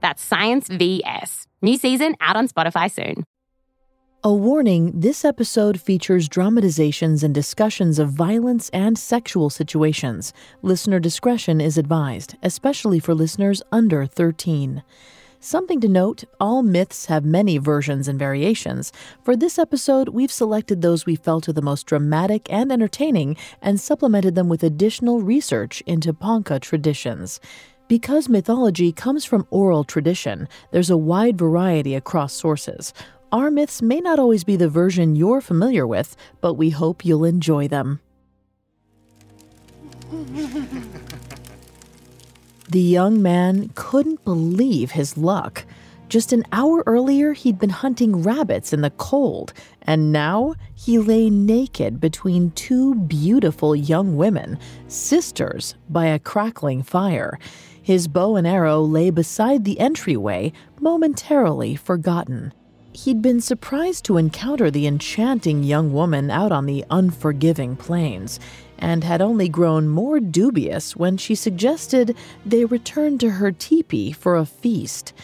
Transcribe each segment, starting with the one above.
That's Science VS. New season out on Spotify soon. A warning this episode features dramatizations and discussions of violence and sexual situations. Listener discretion is advised, especially for listeners under 13. Something to note all myths have many versions and variations. For this episode, we've selected those we felt are the most dramatic and entertaining and supplemented them with additional research into Ponca traditions. Because mythology comes from oral tradition, there's a wide variety across sources. Our myths may not always be the version you're familiar with, but we hope you'll enjoy them. the young man couldn't believe his luck. Just an hour earlier, he'd been hunting rabbits in the cold, and now he lay naked between two beautiful young women, sisters, by a crackling fire. His bow and arrow lay beside the entryway, momentarily forgotten. He'd been surprised to encounter the enchanting young woman out on the unforgiving plains, and had only grown more dubious when she suggested they return to her teepee for a feast.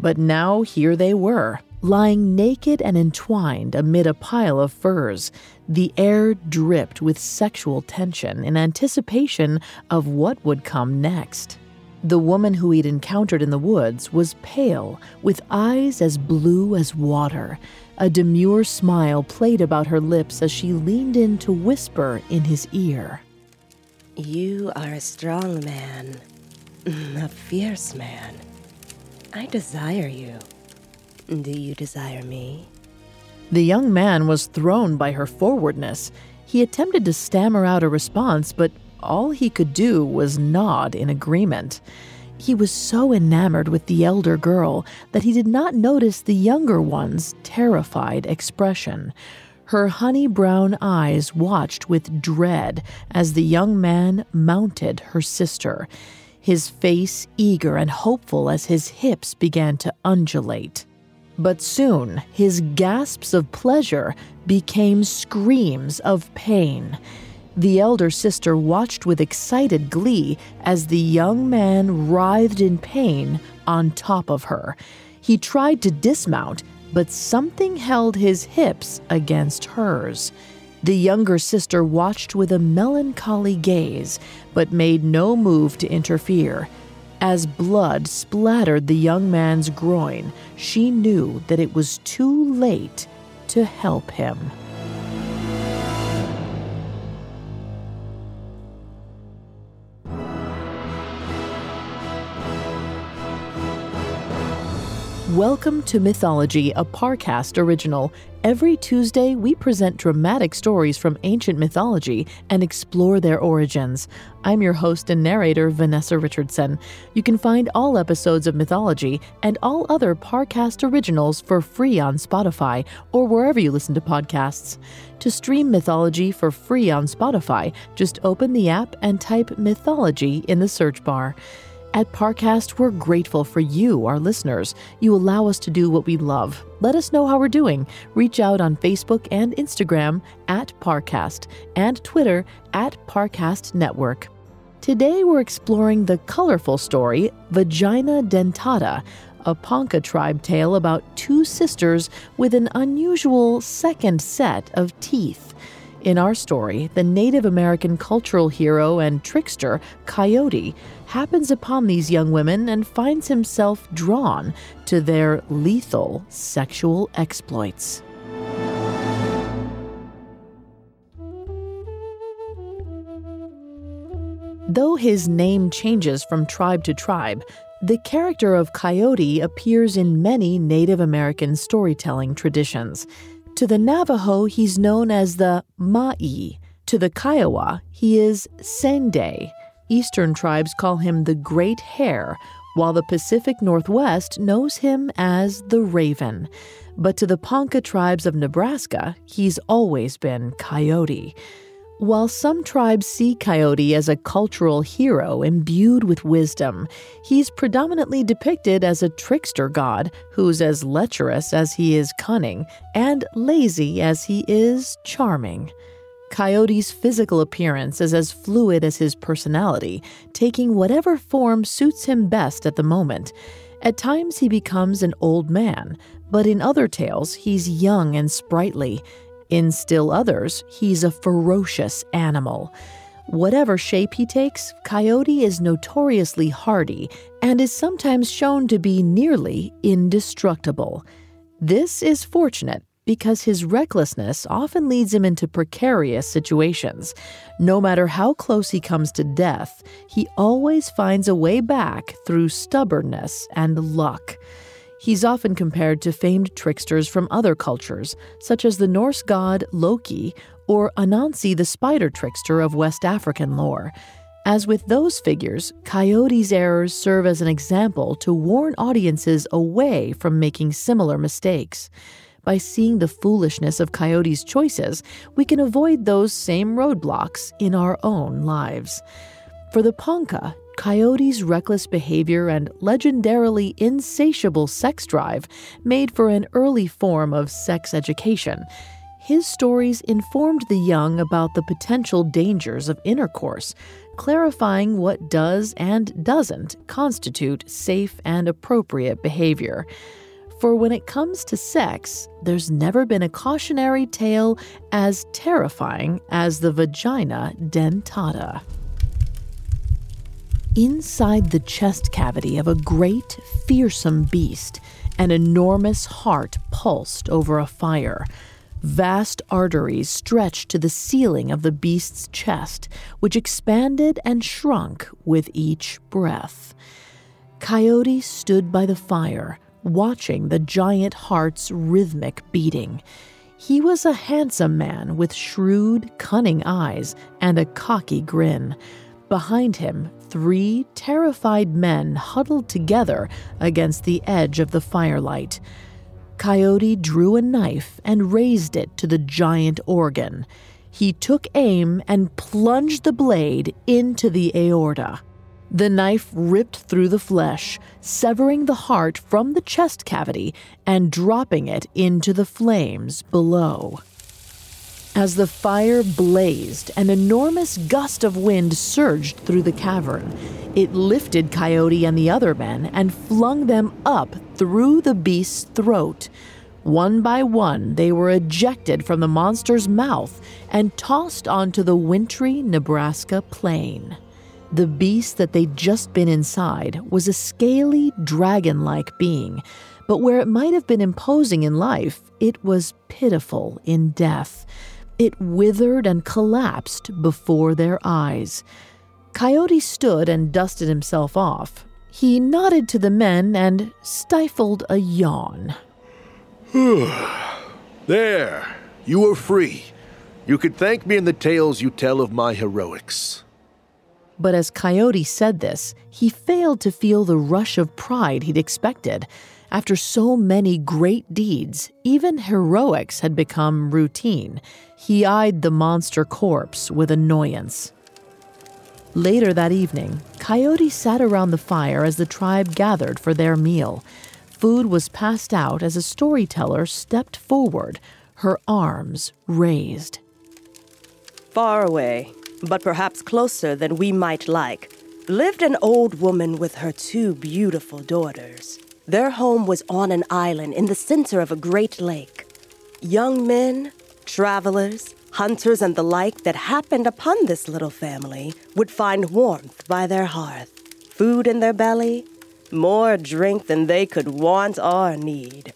But now here they were, lying naked and entwined amid a pile of furs. The air dripped with sexual tension in anticipation of what would come next. The woman who he'd encountered in the woods was pale, with eyes as blue as water. A demure smile played about her lips as she leaned in to whisper in his ear. You are a strong man, mm, a fierce man. I desire you. Do you desire me? The young man was thrown by her forwardness. He attempted to stammer out a response, but all he could do was nod in agreement. He was so enamored with the elder girl that he did not notice the younger one's terrified expression. Her honey brown eyes watched with dread as the young man mounted her sister, his face eager and hopeful as his hips began to undulate. But soon his gasps of pleasure became screams of pain. The elder sister watched with excited glee as the young man writhed in pain on top of her. He tried to dismount, but something held his hips against hers. The younger sister watched with a melancholy gaze, but made no move to interfere. As blood splattered the young man's groin, she knew that it was too late to help him. Welcome to Mythology, a Parcast original. Every Tuesday, we present dramatic stories from ancient mythology and explore their origins. I'm your host and narrator, Vanessa Richardson. You can find all episodes of Mythology and all other Parcast originals for free on Spotify or wherever you listen to podcasts. To stream Mythology for free on Spotify, just open the app and type Mythology in the search bar. At Parcast, we're grateful for you, our listeners. You allow us to do what we love. Let us know how we're doing. Reach out on Facebook and Instagram at Parcast and Twitter at Parcast Network. Today, we're exploring the colorful story Vagina Dentata, a Ponca tribe tale about two sisters with an unusual second set of teeth. In our story, the Native American cultural hero and trickster, Coyote, happens upon these young women and finds himself drawn to their lethal sexual exploits. Though his name changes from tribe to tribe, the character of Coyote appears in many Native American storytelling traditions. To the Navajo, he's known as the Ma'i. To the Kiowa, he is Sende. Eastern tribes call him the Great Hare, while the Pacific Northwest knows him as the Raven. But to the Ponca tribes of Nebraska, he's always been Coyote. While some tribes see Coyote as a cultural hero imbued with wisdom, he's predominantly depicted as a trickster god who's as lecherous as he is cunning and lazy as he is charming. Coyote's physical appearance is as fluid as his personality, taking whatever form suits him best at the moment. At times, he becomes an old man, but in other tales, he's young and sprightly in still others, he's a ferocious animal. Whatever shape he takes, Coyote is notoriously hardy and is sometimes shown to be nearly indestructible. This is fortunate because his recklessness often leads him into precarious situations. No matter how close he comes to death, he always finds a way back through stubbornness and luck. He's often compared to famed tricksters from other cultures, such as the Norse god Loki or Anansi the spider trickster of West African lore. As with those figures, Coyote's errors serve as an example to warn audiences away from making similar mistakes. By seeing the foolishness of Coyote's choices, we can avoid those same roadblocks in our own lives. For the Ponca, Coyote's reckless behavior and legendarily insatiable sex drive made for an early form of sex education. His stories informed the young about the potential dangers of intercourse, clarifying what does and doesn't constitute safe and appropriate behavior. For when it comes to sex, there's never been a cautionary tale as terrifying as the vagina dentata. Inside the chest cavity of a great, fearsome beast, an enormous heart pulsed over a fire. Vast arteries stretched to the ceiling of the beast's chest, which expanded and shrunk with each breath. Coyote stood by the fire, watching the giant heart's rhythmic beating. He was a handsome man with shrewd, cunning eyes and a cocky grin. Behind him, three terrified men huddled together against the edge of the firelight. Coyote drew a knife and raised it to the giant organ. He took aim and plunged the blade into the aorta. The knife ripped through the flesh, severing the heart from the chest cavity and dropping it into the flames below. As the fire blazed, an enormous gust of wind surged through the cavern. It lifted Coyote and the other men and flung them up through the beast's throat. One by one, they were ejected from the monster's mouth and tossed onto the wintry Nebraska plain. The beast that they'd just been inside was a scaly, dragon like being, but where it might have been imposing in life, it was pitiful in death. It withered and collapsed before their eyes. Coyote stood and dusted himself off. He nodded to the men and stifled a yawn. there, you are free. You could thank me in the tales you tell of my heroics. But as Coyote said this, he failed to feel the rush of pride he'd expected. After so many great deeds, even heroics had become routine. He eyed the monster corpse with annoyance. Later that evening, Coyote sat around the fire as the tribe gathered for their meal. Food was passed out as a storyteller stepped forward, her arms raised. Far away, but perhaps closer than we might like, lived an old woman with her two beautiful daughters. Their home was on an island in the center of a great lake. Young men, travelers, hunters, and the like that happened upon this little family would find warmth by their hearth, food in their belly, more drink than they could want or need,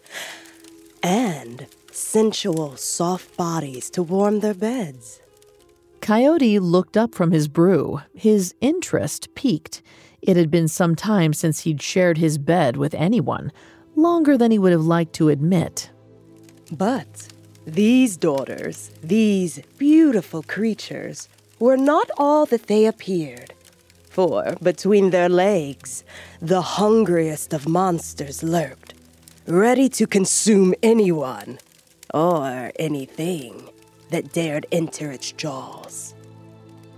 and sensual, soft bodies to warm their beds. Coyote looked up from his brew. His interest piqued. It had been some time since he'd shared his bed with anyone, longer than he would have liked to admit. But these daughters, these beautiful creatures, were not all that they appeared. For between their legs, the hungriest of monsters lurked, ready to consume anyone or anything that dared enter its jaws.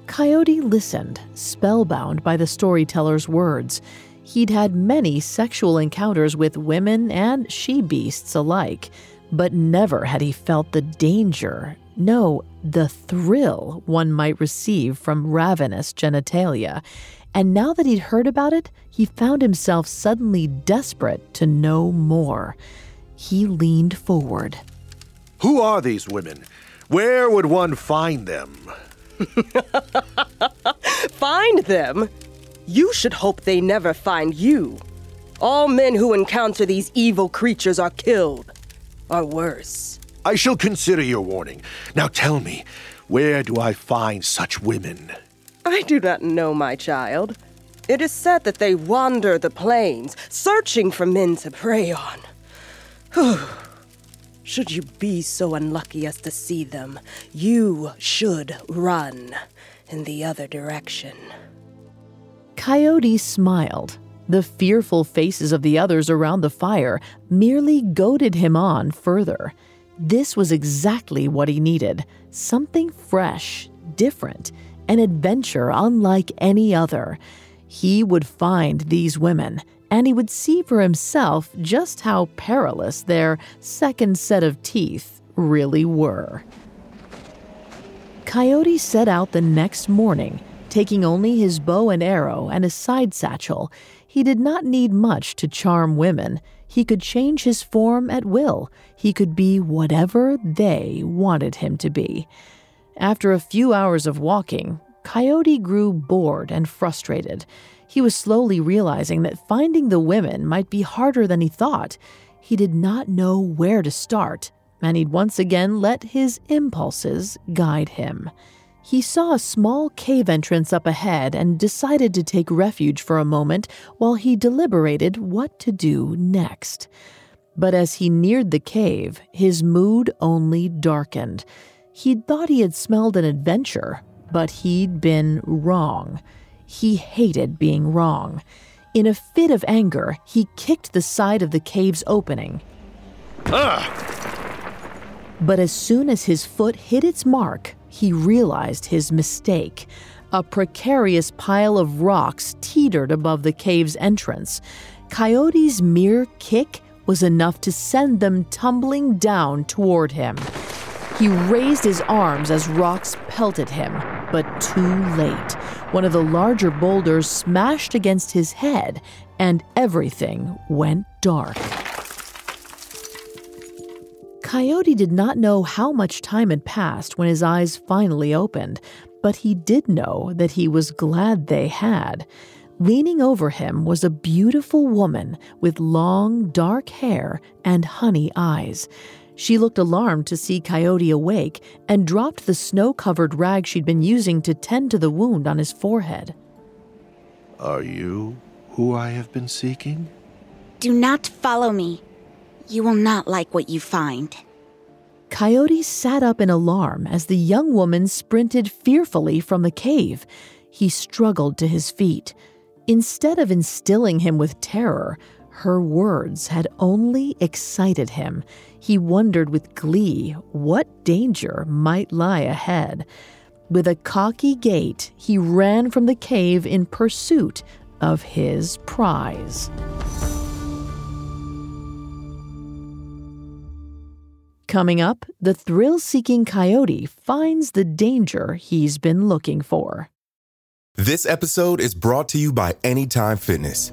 Coyote listened, spellbound by the storyteller's words. He'd had many sexual encounters with women and she beasts alike, but never had he felt the danger, no, the thrill one might receive from ravenous genitalia. And now that he'd heard about it, he found himself suddenly desperate to know more. He leaned forward. Who are these women? Where would one find them? find them? You should hope they never find you. All men who encounter these evil creatures are killed, or worse. I shall consider your warning. Now tell me, where do I find such women? I do not know, my child. It is said that they wander the plains, searching for men to prey on. Should you be so unlucky as to see them, you should run in the other direction. Coyote smiled. The fearful faces of the others around the fire merely goaded him on further. This was exactly what he needed something fresh, different, an adventure unlike any other. He would find these women and he would see for himself just how perilous their second set of teeth really were. Coyote set out the next morning, taking only his bow and arrow and a side satchel. He did not need much to charm women. He could change his form at will. He could be whatever they wanted him to be. After a few hours of walking, Coyote grew bored and frustrated. He was slowly realizing that finding the women might be harder than he thought. He did not know where to start, and he'd once again let his impulses guide him. He saw a small cave entrance up ahead and decided to take refuge for a moment while he deliberated what to do next. But as he neared the cave, his mood only darkened. He'd thought he had smelled an adventure, but he'd been wrong. He hated being wrong. In a fit of anger, he kicked the side of the cave's opening. Ah! But as soon as his foot hit its mark, he realized his mistake. A precarious pile of rocks teetered above the cave's entrance. Coyote's mere kick was enough to send them tumbling down toward him. He raised his arms as rocks pelted him, but too late. One of the larger boulders smashed against his head, and everything went dark. Coyote did not know how much time had passed when his eyes finally opened, but he did know that he was glad they had. Leaning over him was a beautiful woman with long, dark hair and honey eyes. She looked alarmed to see Coyote awake and dropped the snow covered rag she'd been using to tend to the wound on his forehead. Are you who I have been seeking? Do not follow me. You will not like what you find. Coyote sat up in alarm as the young woman sprinted fearfully from the cave. He struggled to his feet. Instead of instilling him with terror, her words had only excited him. He wondered with glee what danger might lie ahead. With a cocky gait, he ran from the cave in pursuit of his prize. Coming up, the thrill seeking coyote finds the danger he's been looking for. This episode is brought to you by Anytime Fitness.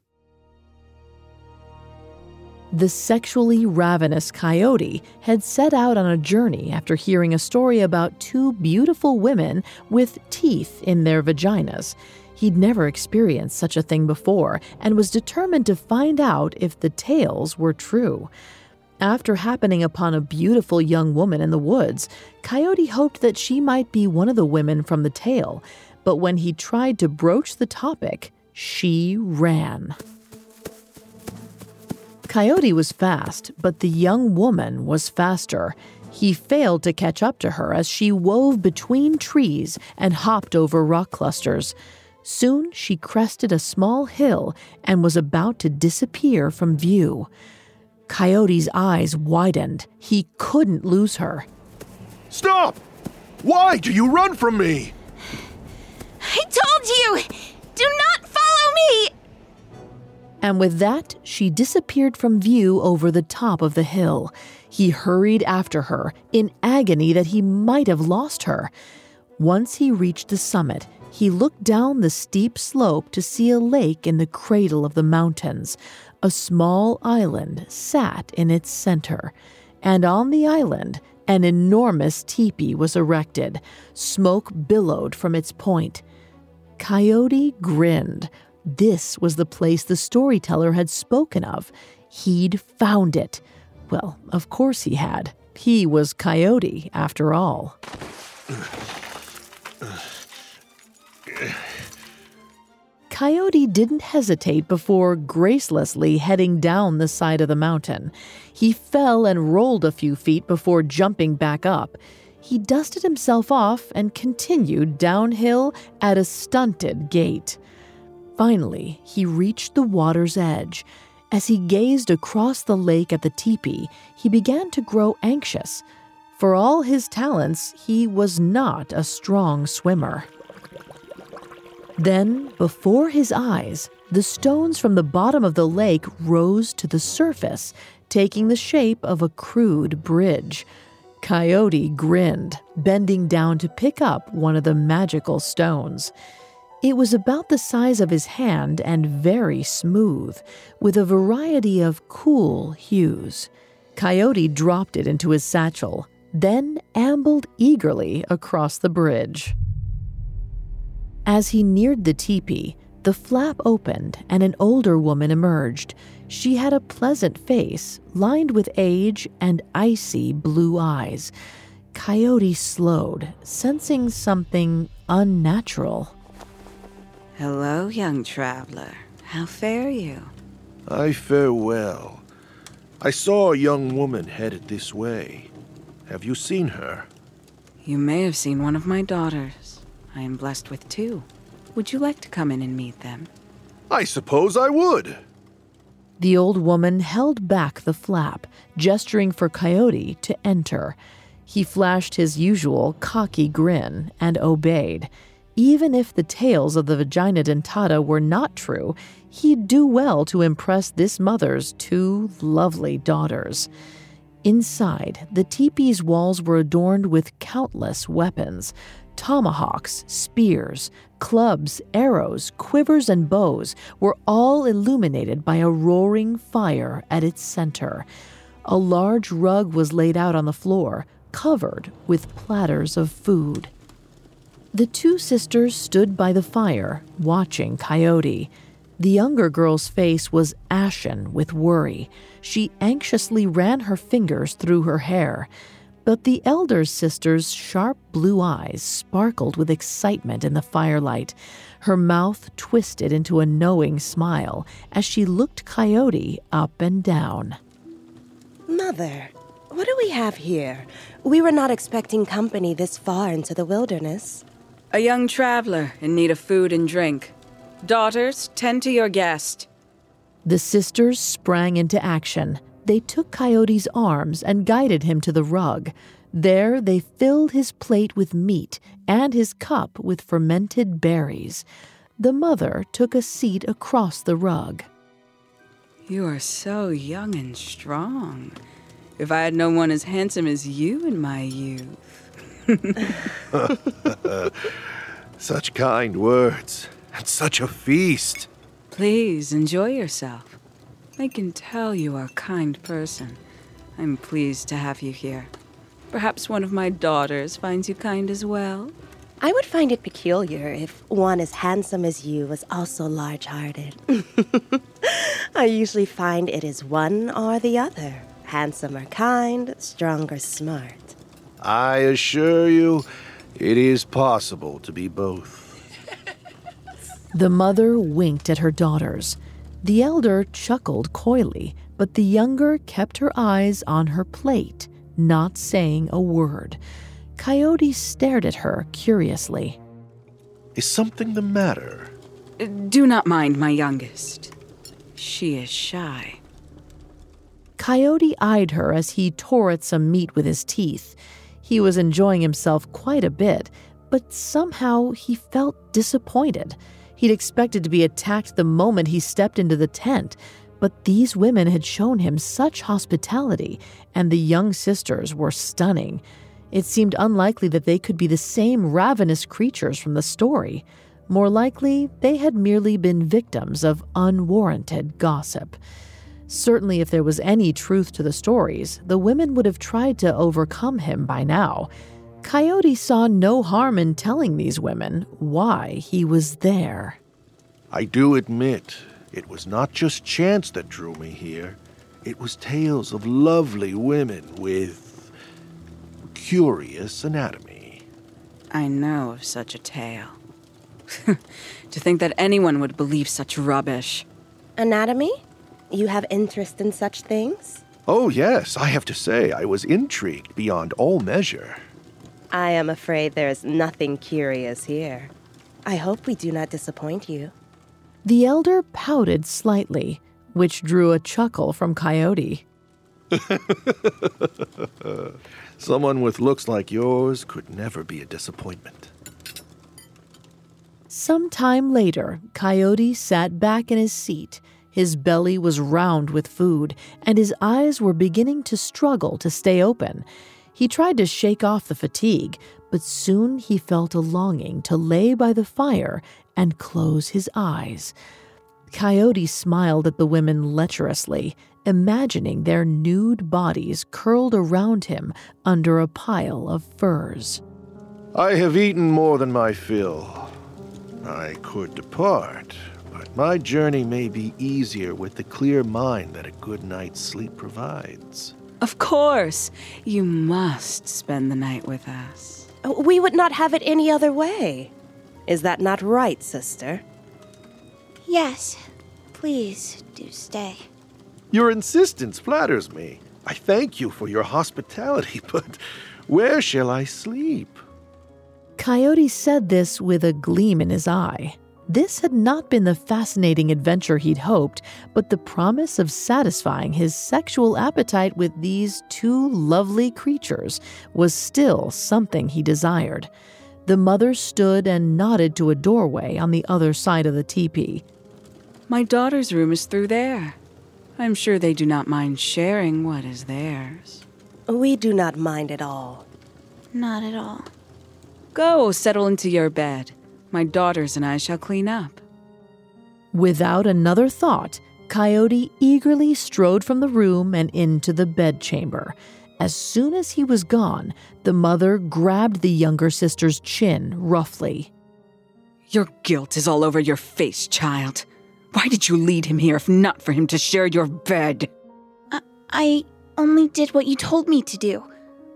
The sexually ravenous coyote had set out on a journey after hearing a story about two beautiful women with teeth in their vaginas. He'd never experienced such a thing before and was determined to find out if the tales were true. After happening upon a beautiful young woman in the woods, Coyote hoped that she might be one of the women from the tale. But when he tried to broach the topic, she ran. Coyote was fast, but the young woman was faster. He failed to catch up to her as she wove between trees and hopped over rock clusters. Soon she crested a small hill and was about to disappear from view. Coyote's eyes widened. He couldn't lose her. Stop! Why do you run from me? I told you! Do not follow me! And with that, she disappeared from view over the top of the hill. He hurried after her, in agony that he might have lost her. Once he reached the summit, he looked down the steep slope to see a lake in the cradle of the mountains. A small island sat in its center, and on the island, an enormous teepee was erected. Smoke billowed from its point. Coyote grinned. This was the place the storyteller had spoken of. He'd found it. Well, of course he had. He was Coyote, after all. Coyote didn't hesitate before gracelessly heading down the side of the mountain. He fell and rolled a few feet before jumping back up. He dusted himself off and continued downhill at a stunted gait. Finally, he reached the water's edge. As he gazed across the lake at the teepee, he began to grow anxious. For all his talents, he was not a strong swimmer. Then, before his eyes, the stones from the bottom of the lake rose to the surface, taking the shape of a crude bridge. Coyote grinned, bending down to pick up one of the magical stones. It was about the size of his hand and very smooth, with a variety of cool hues. Coyote dropped it into his satchel, then ambled eagerly across the bridge. As he neared the teepee, the flap opened and an older woman emerged. She had a pleasant face, lined with age and icy blue eyes. Coyote slowed, sensing something unnatural. Hello, young traveler. How fare you? I fare well. I saw a young woman headed this way. Have you seen her? You may have seen one of my daughters. I am blessed with two. Would you like to come in and meet them? I suppose I would. The old woman held back the flap, gesturing for Coyote to enter. He flashed his usual cocky grin and obeyed. Even if the tales of the vagina dentata were not true, he'd do well to impress this mother's two lovely daughters. Inside, the teepee's walls were adorned with countless weapons tomahawks, spears, clubs, arrows, quivers, and bows were all illuminated by a roaring fire at its center. A large rug was laid out on the floor, covered with platters of food. The two sisters stood by the fire, watching Coyote. The younger girl's face was ashen with worry. She anxiously ran her fingers through her hair. But the elder sister's sharp blue eyes sparkled with excitement in the firelight. Her mouth twisted into a knowing smile as she looked Coyote up and down. Mother, what do we have here? We were not expecting company this far into the wilderness. A young traveler in need of food and drink. Daughters, tend to your guest. The sisters sprang into action. They took Coyote's arms and guided him to the rug. There, they filled his plate with meat and his cup with fermented berries. The mother took a seat across the rug. You are so young and strong. If I had known one as handsome as you in my youth. such kind words, and such a feast. Please enjoy yourself. I can tell you are a kind person. I'm pleased to have you here. Perhaps one of my daughters finds you kind as well. I would find it peculiar if one as handsome as you was also large hearted. I usually find it is one or the other handsome or kind, strong or smart. I assure you, it is possible to be both. The mother winked at her daughters. The elder chuckled coyly, but the younger kept her eyes on her plate, not saying a word. Coyote stared at her curiously. Is something the matter? Do not mind my youngest. She is shy. Coyote eyed her as he tore at some meat with his teeth. He was enjoying himself quite a bit, but somehow he felt disappointed. He'd expected to be attacked the moment he stepped into the tent, but these women had shown him such hospitality, and the young sisters were stunning. It seemed unlikely that they could be the same ravenous creatures from the story. More likely, they had merely been victims of unwarranted gossip. Certainly, if there was any truth to the stories, the women would have tried to overcome him by now. Coyote saw no harm in telling these women why he was there. I do admit, it was not just chance that drew me here. It was tales of lovely women with curious anatomy. I know of such a tale. to think that anyone would believe such rubbish. Anatomy? You have interest in such things? Oh, yes, I have to say, I was intrigued beyond all measure. I am afraid there is nothing curious here. I hope we do not disappoint you. The elder pouted slightly, which drew a chuckle from Coyote. Someone with looks like yours could never be a disappointment. Some time later, Coyote sat back in his seat his belly was round with food, and his eyes were beginning to struggle to stay open. He tried to shake off the fatigue, but soon he felt a longing to lay by the fire and close his eyes. Coyote smiled at the women lecherously, imagining their nude bodies curled around him under a pile of furs. I have eaten more than my fill. I could depart, my journey may be easier with the clear mind that a good night's sleep provides. Of course. You must spend the night with us. Oh, we would not have it any other way. Is that not right, sister? Yes. Please do stay. Your insistence flatters me. I thank you for your hospitality, but where shall I sleep? Coyote said this with a gleam in his eye. This had not been the fascinating adventure he'd hoped, but the promise of satisfying his sexual appetite with these two lovely creatures was still something he desired. The mother stood and nodded to a doorway on the other side of the teepee. My daughter's room is through there. I'm sure they do not mind sharing what is theirs. We do not mind at all. Not at all. Go settle into your bed. My daughters and I shall clean up. Without another thought, Coyote eagerly strode from the room and into the bedchamber. As soon as he was gone, the mother grabbed the younger sister's chin roughly. Your guilt is all over your face, child. Why did you lead him here if not for him to share your bed? I, I only did what you told me to do.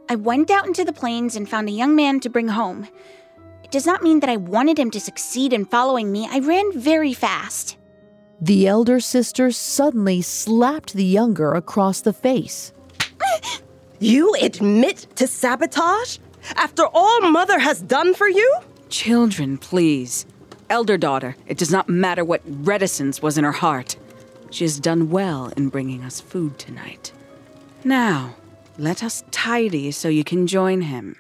I went out into the plains and found a young man to bring home. It does not mean that I wanted him to succeed in following me. I ran very fast. The elder sister suddenly slapped the younger across the face. You admit to sabotage? After all Mother has done for you? Children, please. Elder daughter, it does not matter what reticence was in her heart. She has done well in bringing us food tonight. Now, let us tidy so you can join him.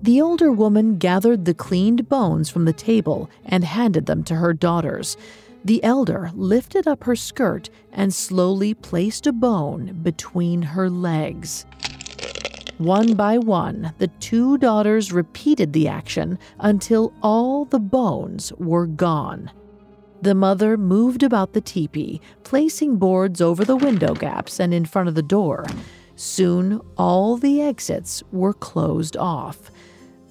The older woman gathered the cleaned bones from the table and handed them to her daughters. The elder lifted up her skirt and slowly placed a bone between her legs. One by one, the two daughters repeated the action until all the bones were gone. The mother moved about the teepee, placing boards over the window gaps and in front of the door. Soon, all the exits were closed off.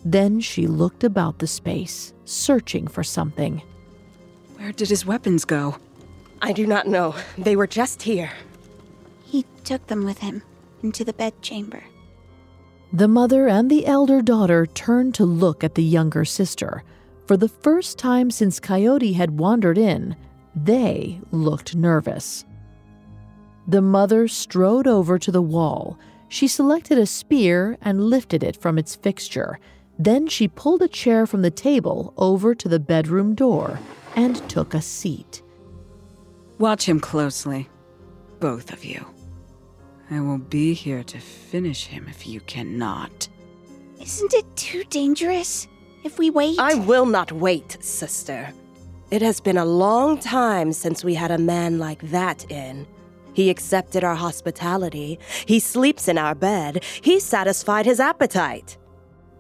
Then she looked about the space, searching for something. Where did his weapons go? I do not know. They were just here. He took them with him into the bedchamber. The mother and the elder daughter turned to look at the younger sister. For the first time since Coyote had wandered in, they looked nervous. The mother strode over to the wall. She selected a spear and lifted it from its fixture. Then she pulled a chair from the table over to the bedroom door and took a seat. Watch him closely, both of you. I will be here to finish him if you cannot. Isn't it too dangerous if we wait? I will not wait, sister. It has been a long time since we had a man like that in. He accepted our hospitality. He sleeps in our bed. He satisfied his appetite.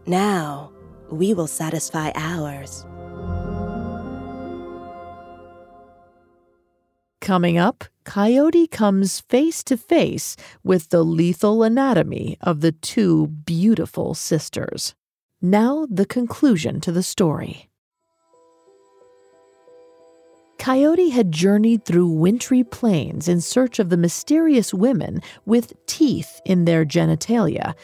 Now, we will satisfy ours. Coming up, Coyote comes face to face with the lethal anatomy of the two beautiful sisters. Now, the conclusion to the story. Coyote had journeyed through wintry plains in search of the mysterious women with teeth in their genitalia.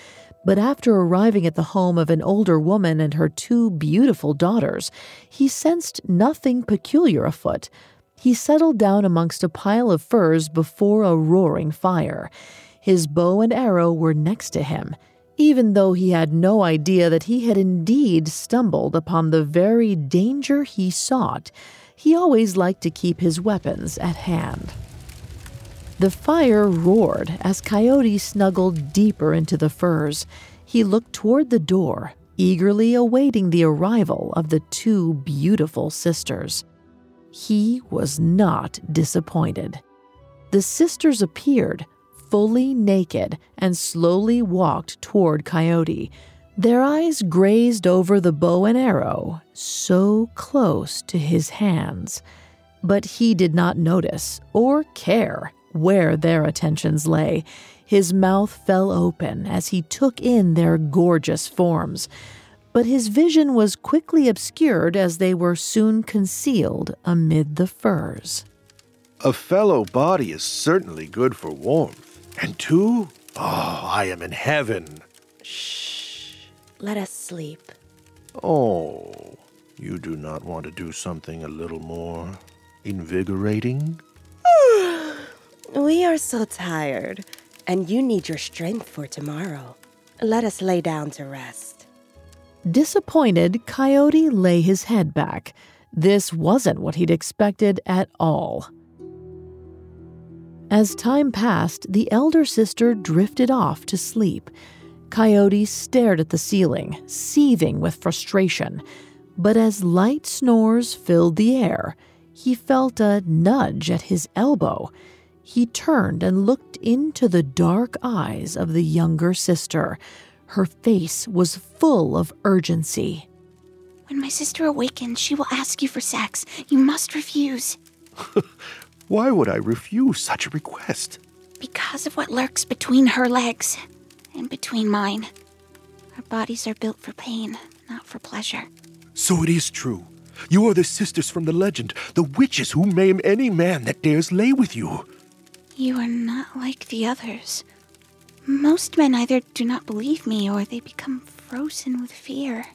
But after arriving at the home of an older woman and her two beautiful daughters, he sensed nothing peculiar afoot he settled down amongst a pile of furs before a roaring fire. His bow and arrow were next to him, even though he had no idea that he had indeed stumbled upon the very danger he sought. He always liked to keep his weapons at hand. The fire roared as Coyote snuggled deeper into the furs. He looked toward the door, eagerly awaiting the arrival of the two beautiful sisters. He was not disappointed. The sisters appeared, fully naked, and slowly walked toward Coyote. Their eyes grazed over the bow and arrow, so close to his hands. But he did not notice or care where their attentions lay. His mouth fell open as he took in their gorgeous forms but his vision was quickly obscured as they were soon concealed amid the furs. A fellow body is certainly good for warmth. And two? Oh, I am in heaven. Shh. Let us sleep. Oh, you do not want to do something a little more invigorating? we are so tired, and you need your strength for tomorrow. Let us lay down to rest. Disappointed, Coyote lay his head back. This wasn't what he'd expected at all. As time passed, the elder sister drifted off to sleep. Coyote stared at the ceiling, seething with frustration. But as light snores filled the air, he felt a nudge at his elbow. He turned and looked into the dark eyes of the younger sister. Her face was full of urgency. When my sister awakens, she will ask you for sex. You must refuse. Why would I refuse such a request? Because of what lurks between her legs and between mine. Our bodies are built for pain, not for pleasure. So it is true. You are the sisters from the legend, the witches who maim any man that dares lay with you. You are not like the others. Most men either do not believe me or they become frozen with fear.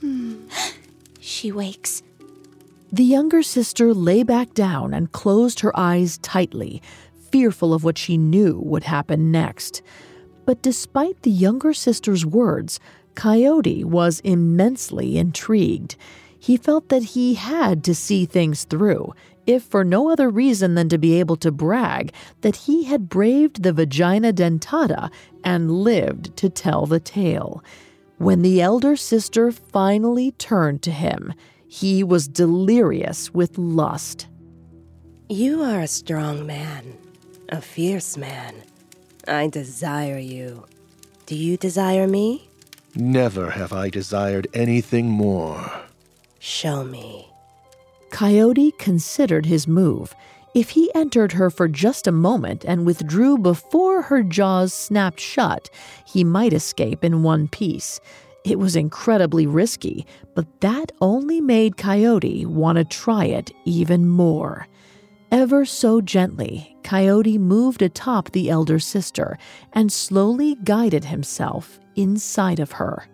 Hmm. she wakes. The younger sister lay back down and closed her eyes tightly, fearful of what she knew would happen next. But despite the younger sister's words, Coyote was immensely intrigued. He felt that he had to see things through, if for no other reason than to be able to brag that he had braved the vagina dentata and lived to tell the tale. When the elder sister finally turned to him, he was delirious with lust. You are a strong man, a fierce man. I desire you. Do you desire me? Never have I desired anything more. Show me. Coyote considered his move. If he entered her for just a moment and withdrew before her jaws snapped shut, he might escape in one piece. It was incredibly risky, but that only made Coyote want to try it even more. Ever so gently, Coyote moved atop the elder sister and slowly guided himself inside of her.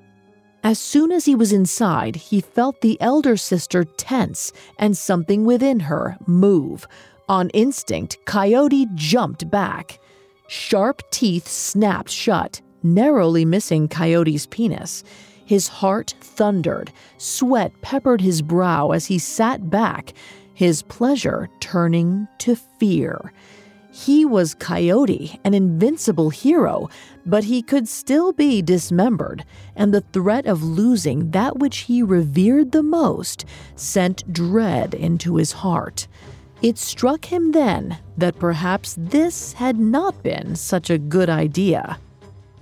As soon as he was inside, he felt the elder sister tense and something within her move. On instinct, Coyote jumped back. Sharp teeth snapped shut, narrowly missing Coyote's penis. His heart thundered. Sweat peppered his brow as he sat back, his pleasure turning to fear. He was Coyote, an invincible hero, but he could still be dismembered, and the threat of losing that which he revered the most sent dread into his heart. It struck him then that perhaps this had not been such a good idea.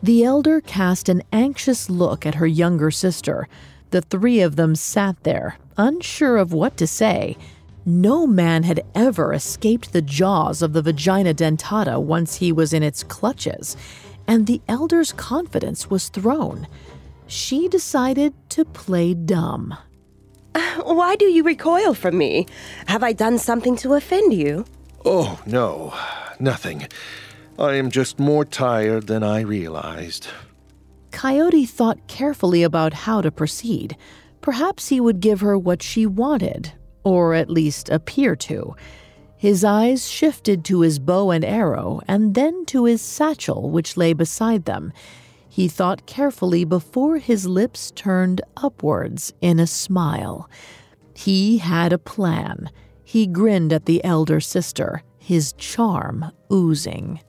The elder cast an anxious look at her younger sister. The three of them sat there, unsure of what to say. No man had ever escaped the jaws of the vagina dentata once he was in its clutches, and the elder's confidence was thrown. She decided to play dumb. Why do you recoil from me? Have I done something to offend you? Oh, no, nothing. I am just more tired than I realized. Coyote thought carefully about how to proceed. Perhaps he would give her what she wanted, or at least appear to. His eyes shifted to his bow and arrow, and then to his satchel, which lay beside them. He thought carefully before his lips turned upwards in a smile. He had a plan. He grinned at the elder sister, his charm oozing.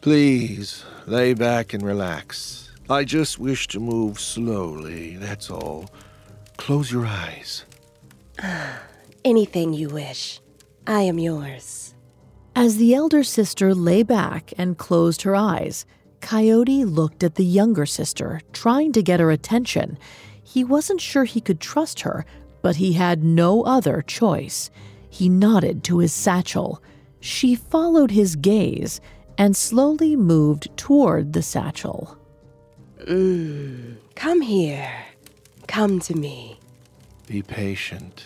Please, lay back and relax. I just wish to move slowly, that's all. Close your eyes. Anything you wish. I am yours. As the elder sister lay back and closed her eyes, Coyote looked at the younger sister, trying to get her attention. He wasn't sure he could trust her, but he had no other choice. He nodded to his satchel. She followed his gaze and slowly moved toward the satchel. Mm, come here. Come to me. Be patient.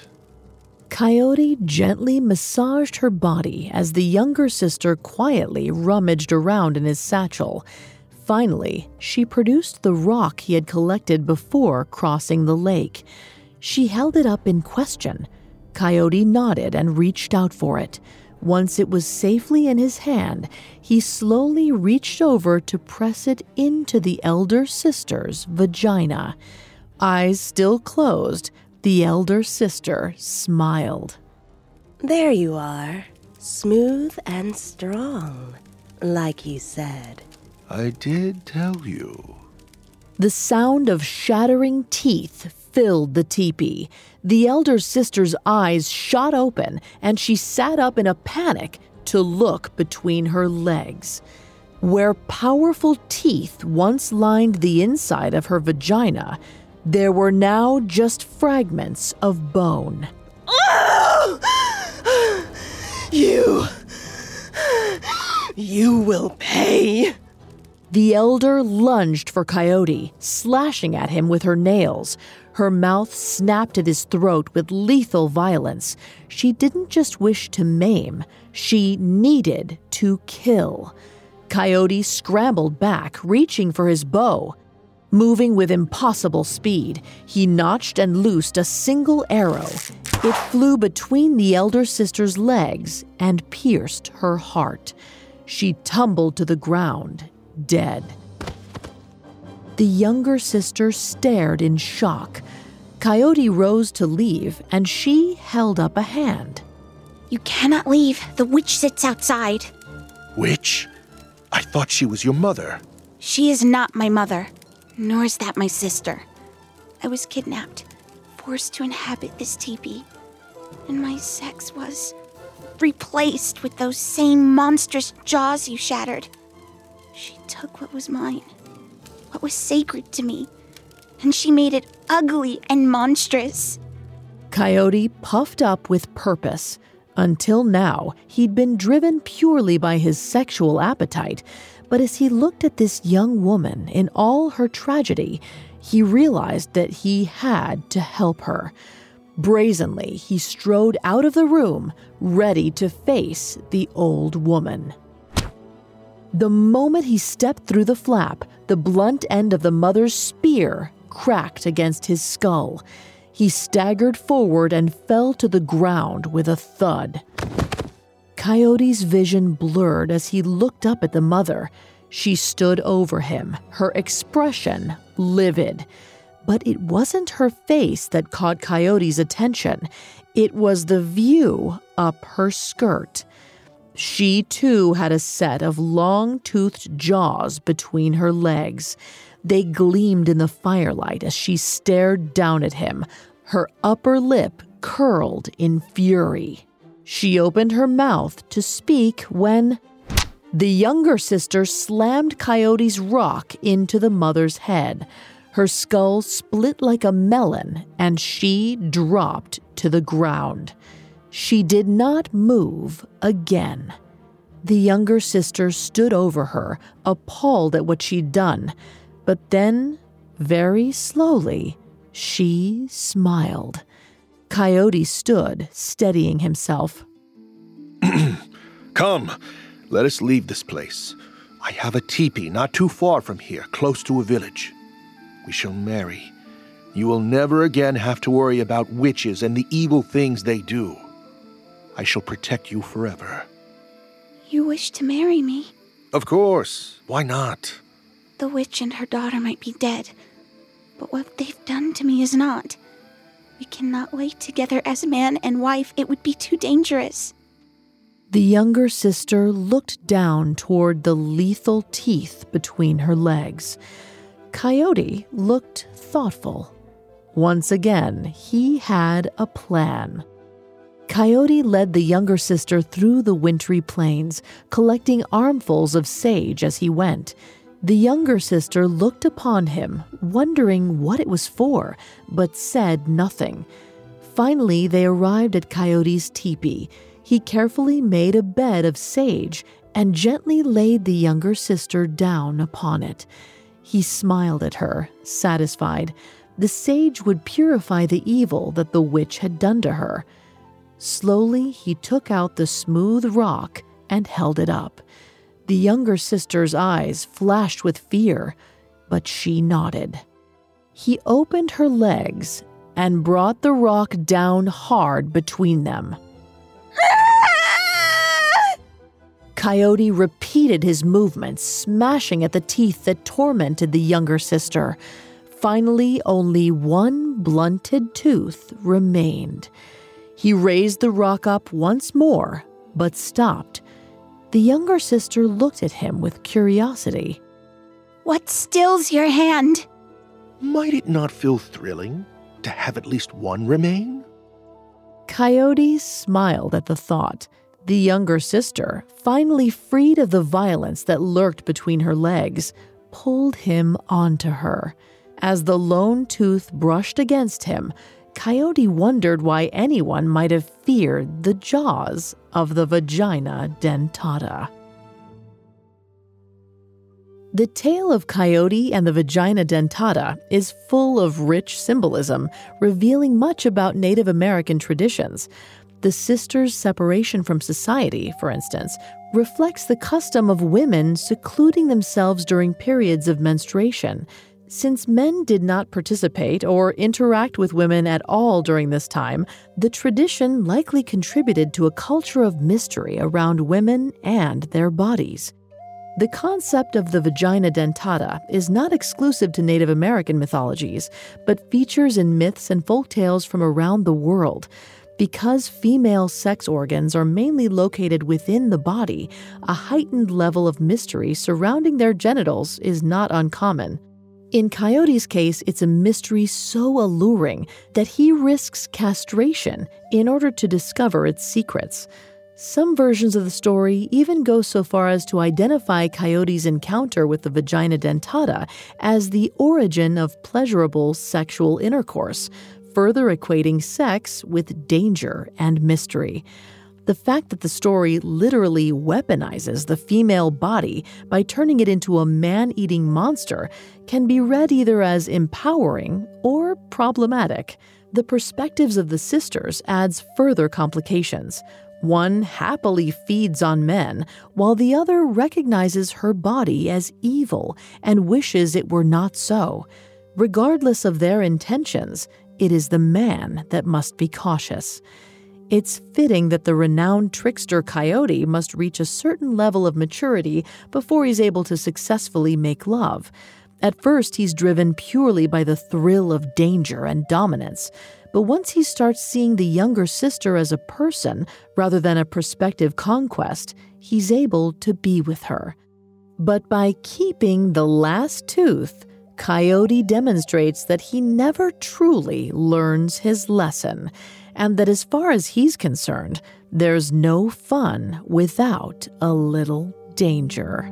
Coyote gently massaged her body as the younger sister quietly rummaged around in his satchel. Finally, she produced the rock he had collected before crossing the lake. She held it up in question. Coyote nodded and reached out for it. Once it was safely in his hand, he slowly reached over to press it into the elder sister's vagina. Eyes still closed, the elder sister smiled. There you are, smooth and strong, like you said. I did tell you. The sound of shattering teeth filled the teepee. The elder sister's eyes shot open, and she sat up in a panic to look between her legs. Where powerful teeth once lined the inside of her vagina, there were now just fragments of bone. You. You will pay. The elder lunged for Coyote, slashing at him with her nails. Her mouth snapped at his throat with lethal violence. She didn't just wish to maim, she needed to kill. Coyote scrambled back, reaching for his bow. Moving with impossible speed, he notched and loosed a single arrow. It flew between the elder sister's legs and pierced her heart. She tumbled to the ground, dead. The younger sister stared in shock. Coyote rose to leave, and she held up a hand. You cannot leave. The witch sits outside. Witch? I thought she was your mother. She is not my mother, nor is that my sister. I was kidnapped, forced to inhabit this teepee, and my sex was replaced with those same monstrous jaws you shattered. She took what was mine, what was sacred to me, and she made it ugly and monstrous. Coyote puffed up with purpose. Until now, he'd been driven purely by his sexual appetite, but as he looked at this young woman in all her tragedy, he realized that he had to help her. Brazenly, he strode out of the room, ready to face the old woman. The moment he stepped through the flap, the blunt end of the mother's spear cracked against his skull. He staggered forward and fell to the ground with a thud. Coyote's vision blurred as he looked up at the mother. She stood over him, her expression livid. But it wasn't her face that caught Coyote's attention, it was the view up her skirt. She too had a set of long toothed jaws between her legs. They gleamed in the firelight as she stared down at him, her upper lip curled in fury. She opened her mouth to speak when the younger sister slammed Coyote's rock into the mother's head. Her skull split like a melon, and she dropped to the ground. She did not move again. The younger sister stood over her, appalled at what she'd done. But then, very slowly, she smiled. Coyote stood, steadying himself. Come, let us leave this place. I have a teepee not too far from here, close to a village. We shall marry. You will never again have to worry about witches and the evil things they do. I shall protect you forever. You wish to marry me? Of course. Why not? The witch and her daughter might be dead, but what they've done to me is not. We cannot lay together as man and wife, it would be too dangerous. The younger sister looked down toward the lethal teeth between her legs. Coyote looked thoughtful. Once again, he had a plan. Coyote led the younger sister through the wintry plains, collecting armfuls of sage as he went. The younger sister looked upon him, wondering what it was for, but said nothing. Finally, they arrived at Coyote's teepee. He carefully made a bed of sage and gently laid the younger sister down upon it. He smiled at her, satisfied. The sage would purify the evil that the witch had done to her. Slowly, he took out the smooth rock and held it up. The younger sister's eyes flashed with fear, but she nodded. He opened her legs and brought the rock down hard between them. Coyote repeated his movements, smashing at the teeth that tormented the younger sister. Finally, only one blunted tooth remained. He raised the rock up once more, but stopped. The younger sister looked at him with curiosity. What stills your hand? Might it not feel thrilling to have at least one remain? Coyote smiled at the thought. The younger sister, finally freed of the violence that lurked between her legs, pulled him onto her. As the lone tooth brushed against him, Coyote wondered why anyone might have feared the jaws of the vagina dentata. The tale of Coyote and the vagina dentata is full of rich symbolism, revealing much about Native American traditions. The sisters' separation from society, for instance, reflects the custom of women secluding themselves during periods of menstruation. Since men did not participate or interact with women at all during this time, the tradition likely contributed to a culture of mystery around women and their bodies. The concept of the vagina dentata is not exclusive to Native American mythologies, but features in myths and folk tales from around the world. Because female sex organs are mainly located within the body, a heightened level of mystery surrounding their genitals is not uncommon. In Coyote's case, it's a mystery so alluring that he risks castration in order to discover its secrets. Some versions of the story even go so far as to identify Coyote's encounter with the vagina dentata as the origin of pleasurable sexual intercourse, further equating sex with danger and mystery. The fact that the story literally weaponizes the female body by turning it into a man eating monster can be read either as empowering or problematic. The perspectives of the sisters adds further complications. One happily feeds on men, while the other recognizes her body as evil and wishes it were not so. Regardless of their intentions, it is the man that must be cautious. It's fitting that the renowned trickster Coyote must reach a certain level of maturity before he's able to successfully make love. At first, he's driven purely by the thrill of danger and dominance. But once he starts seeing the younger sister as a person rather than a prospective conquest, he's able to be with her. But by keeping the last tooth, Coyote demonstrates that he never truly learns his lesson, and that as far as he's concerned, there's no fun without a little danger.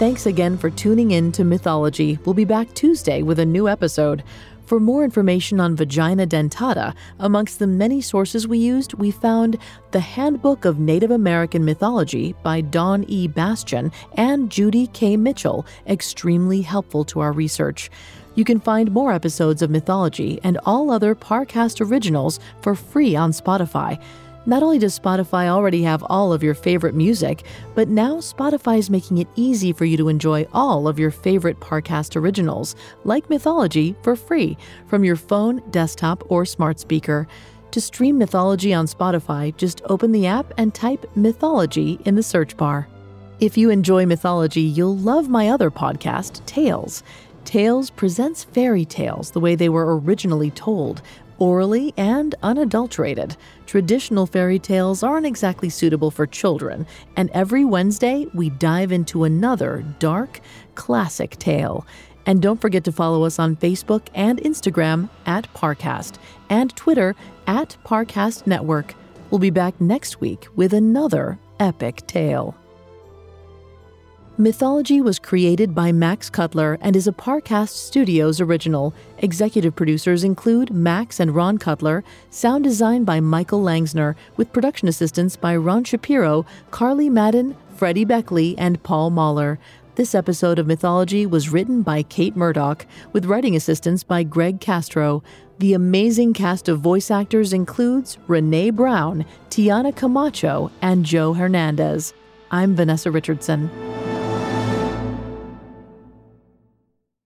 Thanks again for tuning in to Mythology. We'll be back Tuesday with a new episode. For more information on vagina dentata, amongst the many sources we used, we found The Handbook of Native American Mythology by Dawn E. Bastian and Judy K. Mitchell, extremely helpful to our research. You can find more episodes of Mythology and all other Parcast originals for free on Spotify. Not only does Spotify already have all of your favorite music, but now Spotify is making it easy for you to enjoy all of your favorite Parcast originals, like Mythology, for free from your phone, desktop, or smart speaker. To stream Mythology on Spotify, just open the app and type Mythology in the search bar. If you enjoy mythology, you'll love my other podcast, Tales. Tales presents fairy tales the way they were originally told, orally and unadulterated. Traditional fairy tales aren't exactly suitable for children, and every Wednesday we dive into another dark, classic tale. And don't forget to follow us on Facebook and Instagram at Parcast and Twitter at Parcast Network. We'll be back next week with another epic tale. Mythology was created by Max Cutler and is a Parcast Studios original. Executive producers include Max and Ron Cutler, sound design by Michael Langsner, with production assistance by Ron Shapiro, Carly Madden, Freddie Beckley, and Paul Mahler. This episode of Mythology was written by Kate Murdoch, with writing assistance by Greg Castro. The amazing cast of voice actors includes Renee Brown, Tiana Camacho, and Joe Hernandez. I'm Vanessa Richardson.